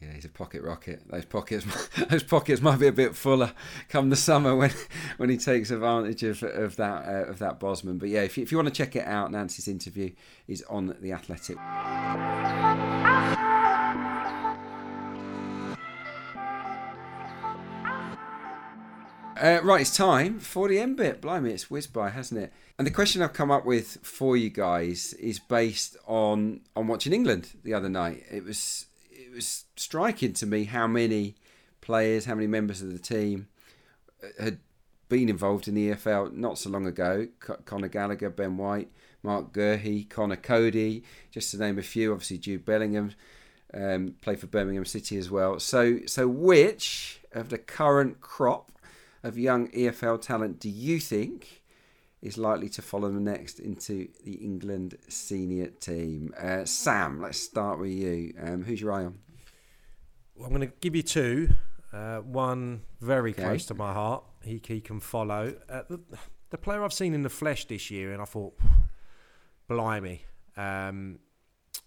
Yeah, he's a pocket rocket. Those pockets, those pockets might be a bit fuller come the summer when, when he takes advantage of of that uh, of that Bosman. But yeah, if you, if you want to check it out, Nancy's interview is on the Athletic. Uh, right, it's time for the end bit. Blimey, it's whizzed by, hasn't it? And the question I've come up with for you guys is based on on watching England the other night. It was it was striking to me how many players, how many members of the team uh, had been involved in the EFL not so long ago. Conor Gallagher, Ben White, Marc Guehi, Conor Coady, just to name a few. Obviously, Jude Bellingham um, played for Birmingham City as well. So, so which of the current crop of young EFL talent do you think is likely to follow them next into the England senior team? Uh, Sam, let's start with you. Um, who's your eye on? Well, I'm going to give you two. Uh, one very okay. close to my heart. He, he can follow. Uh, the, the, player I've seen in the flesh this year, and I thought, blimey. Um,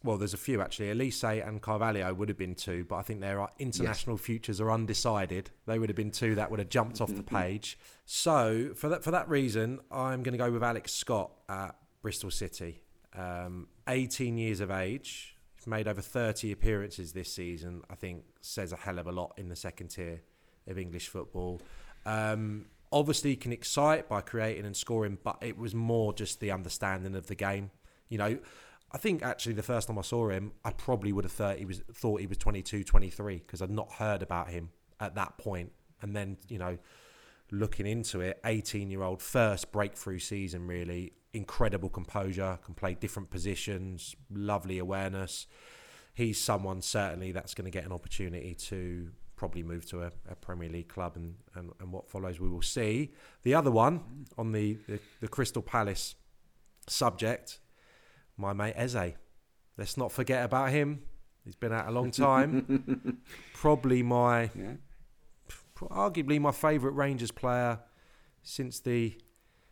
well, there's a few actually. Olise and Carvalho would have been two, but I think their international yes. futures are undecided. They would have been two that would have jumped off the page. So for that for that reason, I'm going to go with Alex Scott at Bristol City. Um, 18 years of age, He's made over 30 appearances this season. I think says a hell of a lot in the second tier of English football. Um, obviously, can excite by creating and scoring, but it was more just the understanding of the game. You know, I think actually the first time I saw him, I probably would have thought he was thought he was 22, 23 because I'd not heard about him at that point. And then, you know, looking into it, 18 year old first breakthrough season really incredible composure, can play different positions, lovely awareness. He's someone certainly that's going to get an opportunity to probably move to a, a Premier League club, and, and, and, what follows we will see. The other one on the, the, the Crystal Palace subject, my mate Eze. Let's not forget about him. He's been out a long time. probably my, yeah. arguably my favourite Rangers player since the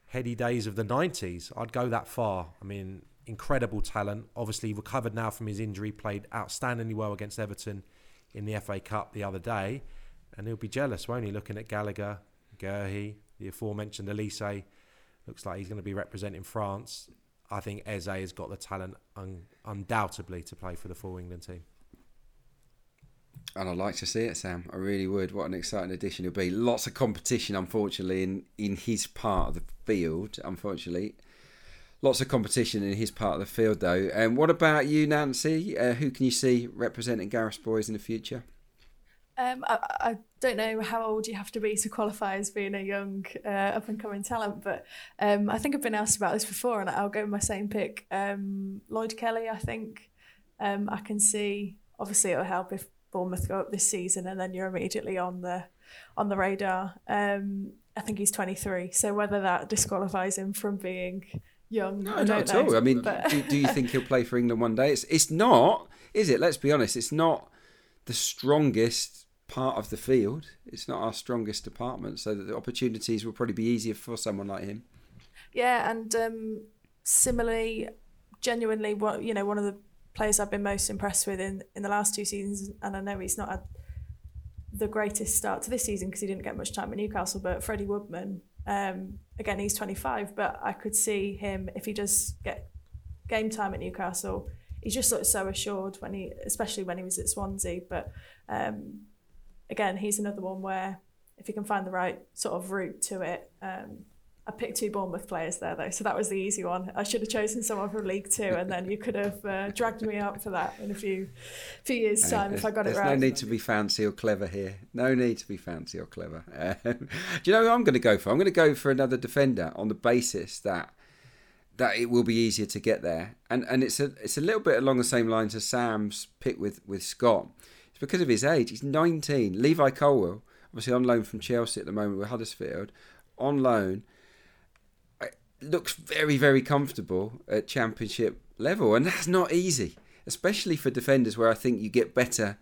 heady days of the 90s. I'd go that far. I mean, incredible talent. Obviously, recovered now from his injury, played outstandingly well against Everton in the FA Cup the other day. And he'll be jealous, won't he? Looking at Gallagher, Guehi, the aforementioned Olise. Looks like he's going to be representing France. I think Eze has got the talent un- undoubtedly to play for the full England team. And I'd like to see it, Sam. I really would. What an exciting addition it'll be. Lots of competition, unfortunately, in, in his part of the field, unfortunately. Lots of competition in his part of the field, though. And um, what about you, Nancy? Uh, who can you see representing Gareth Boys in the future? Um, I, I, don't know how old you have to be to qualify as being a young uh, up and coming talent, but um, I think I've been asked about this before, and I'll go with my same pick. Um, Lloyd Kelly, I think um, I can see. Obviously, it'll help if Bournemouth go up this season, and then you're immediately on the on the radar. Um, I think he's 23, so whether that disqualifies him from being young, no, I not at all. I mean, but... do, do, you think he'll play for England one day? It's it's not, is it? Let's be honest. It's not the strongest part of the field. It's not our strongest department, so the opportunities will probably be easier for someone like him. Yeah, and um, similarly, genuinely, what you know, one of the players I've been most impressed with in, in the last two seasons, and I know he's not had the greatest start to this season because he didn't get much time at Newcastle, but Freddie Woodman, um, again, he's 25, but I could see him if he does get game time at Newcastle. He just looked so assured when he, especially when he was at Swansea. But um, again, he's another one where if he can find the right sort of route to it, um, I picked two Bournemouth players there though, so that was the easy one. I should have chosen someone from League Two, and then you could have uh, dragged me up for that in a few few years' time if I got it right. There's no need to be fancy or clever here. No need to be fancy or clever. Um, do you know who I'm going to go for? I'm going to go for another defender on the basis that that it will be easier to get there, and and it's a it's a little bit along the same lines as Sam's pick with with Scott. It's because of his age. He's 19. Levi Colwill, obviously on loan from Chelsea at the moment with Huddersfield, on loan looks very, very comfortable at championship level, and that's not easy, especially for defenders where I think you get better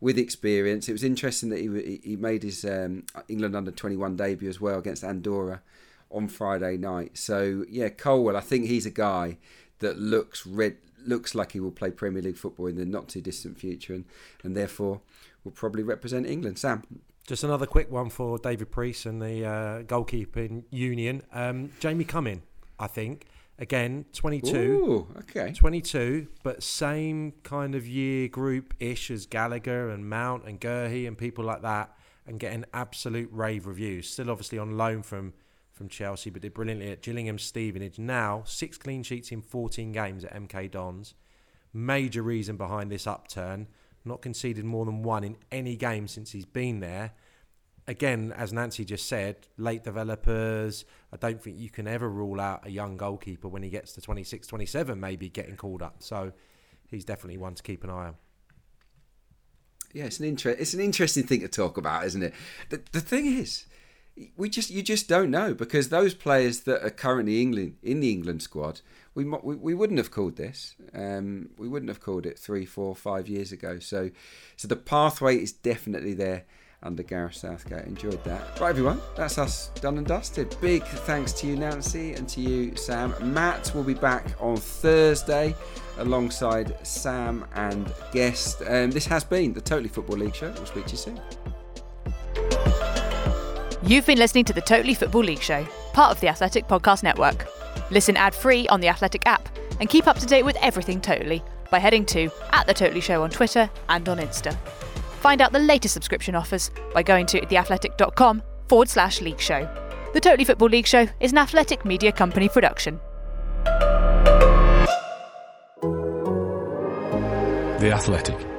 with experience. It was interesting that he he made his um, England under twenty one debut as well against Andorra on Friday night. So yeah, Colwill, I think he's a guy that looks red looks like he will play Premier League football in the not too distant future, and and therefore will probably represent England. Sam. Just another quick one for David Preece and the uh, goalkeeping union. Um, Jamie Cumming, I think. Again, 22. Ooh, okay. 22, but same kind of year group ish as Gallagher and Mount and Guehi and people like that, and getting absolute rave reviews. Still, obviously, on loan from, from Chelsea, but did brilliantly at Gillingham Stevenage. Now, six clean sheets in 14 games at MK Dons. Major reason behind this upturn not conceded more than one in any game since he's been there. Again, as Nancy just said, late developers. I don't think you can ever rule out a young goalkeeper when he gets to 26, 27, maybe getting called up. So he's definitely one to keep an eye on. Yeah, it's an inter- It's an interesting thing to talk about, isn't it? The, the thing is, we just you just don't know because those players that are currently England in the England squad, we we, we wouldn't have called this. Um, we wouldn't have called it three, four, five years ago. So, so the pathway is definitely there under Gareth Southgate. Enjoyed that. Right, everyone, that's us done and dusted. Big thanks to you, Nancy, and to you, Sam. Matt will be back on Thursday alongside Sam and guest. Um, this has been the Totally Football League show. We'll speak to you soon. You've been listening to the Totally Football League Show, part of the Athletic Podcast Network. Listen ad free on the Athletic app and keep up to date with everything Totally by heading to at The Totally Show on Twitter and on Insta. Find out the latest subscription offers by going to theathletic.com forward slash league show. The Totally Football League Show is an athletic media company production. The Athletic.